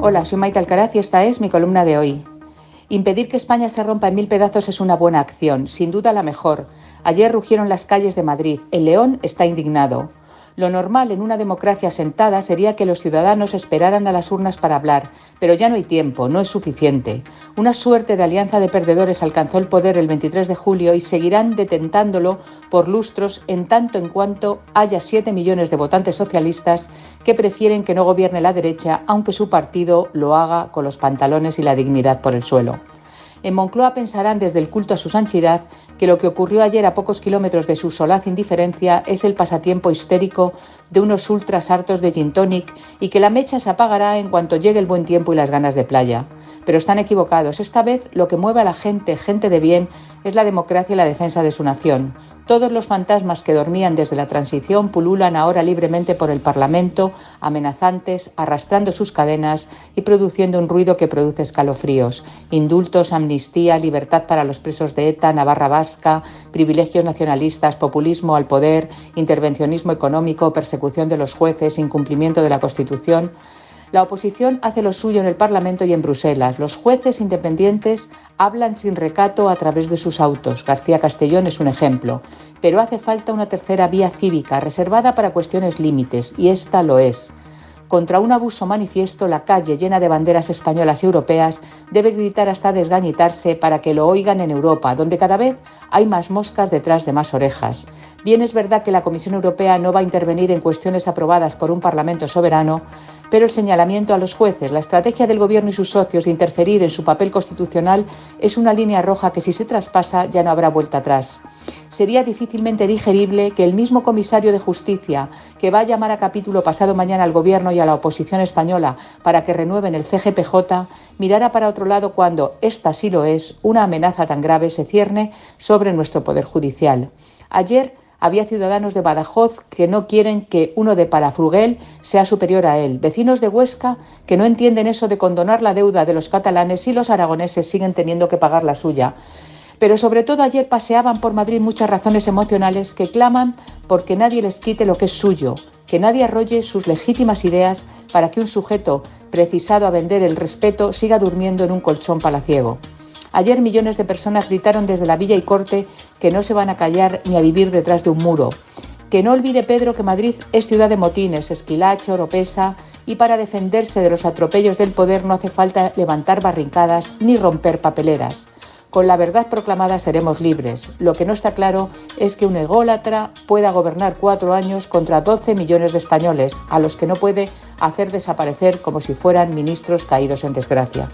Hola, soy Maite Alcaraz y esta es mi columna de hoy. Impedir que España se rompa en mil pedazos es una buena acción, sin duda la mejor. Ayer rugieron las calles de Madrid. El león está indignado. Lo normal en una democracia sentada sería que los ciudadanos esperaran a las urnas para hablar, pero ya no hay tiempo, no es suficiente. Una suerte de alianza de perdedores alcanzó el poder el 23 de julio y seguirán detentándolo por lustros en tanto en cuanto haya 7 millones de votantes socialistas que prefieren que no gobierne la derecha, aunque su partido lo haga con los pantalones y la dignidad por el suelo. En Moncloa pensarán desde el culto a su santidad que lo que ocurrió ayer a pocos kilómetros de su solaz indiferencia es el pasatiempo histérico de unos ultras hartos de gin tonic y que la mecha se apagará en cuanto llegue el buen tiempo y las ganas de playa. Pero están equivocados. Esta vez lo que mueve a la gente, gente de bien, es la democracia y la defensa de su nación. Todos los fantasmas que dormían desde la transición pululan ahora libremente por el Parlamento, amenazantes, arrastrando sus cadenas y produciendo un ruido que produce escalofríos. Indultos, amnistía, libertad para los presos de ETA, Navarra Vasca, privilegios nacionalistas, populismo al poder, intervencionismo económico, persecución de los jueces, incumplimiento de la Constitución. La oposición hace lo suyo en el Parlamento y en Bruselas. Los jueces independientes hablan sin recato a través de sus autos. García Castellón es un ejemplo. Pero hace falta una tercera vía cívica reservada para cuestiones límites, y esta lo es. Contra un abuso manifiesto, la calle llena de banderas españolas y europeas debe gritar hasta desgañitarse para que lo oigan en Europa, donde cada vez hay más moscas detrás de más orejas. Bien es verdad que la Comisión Europea no va a intervenir en cuestiones aprobadas por un Parlamento soberano, pero el señalamiento a los jueces, la estrategia del Gobierno y sus socios de interferir en su papel constitucional es una línea roja que si se traspasa ya no habrá vuelta atrás. Sería difícilmente digerible que el mismo comisario de Justicia, que va a llamar a capítulo pasado mañana al Gobierno y a la oposición española para que renueven el CGPJ, mirara para otro lado cuando, esta sí lo es, una amenaza tan grave se cierne sobre nuestro Poder Judicial. Ayer había ciudadanos de Badajoz que no quieren que uno de Palafrugel sea superior a él, vecinos de Huesca que no entienden eso de condonar la deuda de los catalanes y los aragoneses siguen teniendo que pagar la suya. Pero sobre todo ayer paseaban por Madrid muchas razones emocionales que claman porque nadie les quite lo que es suyo, que nadie arrolle sus legítimas ideas para que un sujeto precisado a vender el respeto siga durmiendo en un colchón palaciego. Ayer millones de personas gritaron desde la Villa y Corte que no se van a callar ni a vivir detrás de un muro. Que no olvide Pedro que Madrid es ciudad de motines, esquilache, oropesa, y para defenderse de los atropellos del poder no hace falta levantar barricadas ni romper papeleras. Con la verdad proclamada seremos libres. Lo que no está claro es que un ególatra pueda gobernar cuatro años contra 12 millones de españoles, a los que no puede hacer desaparecer como si fueran ministros caídos en desgracia.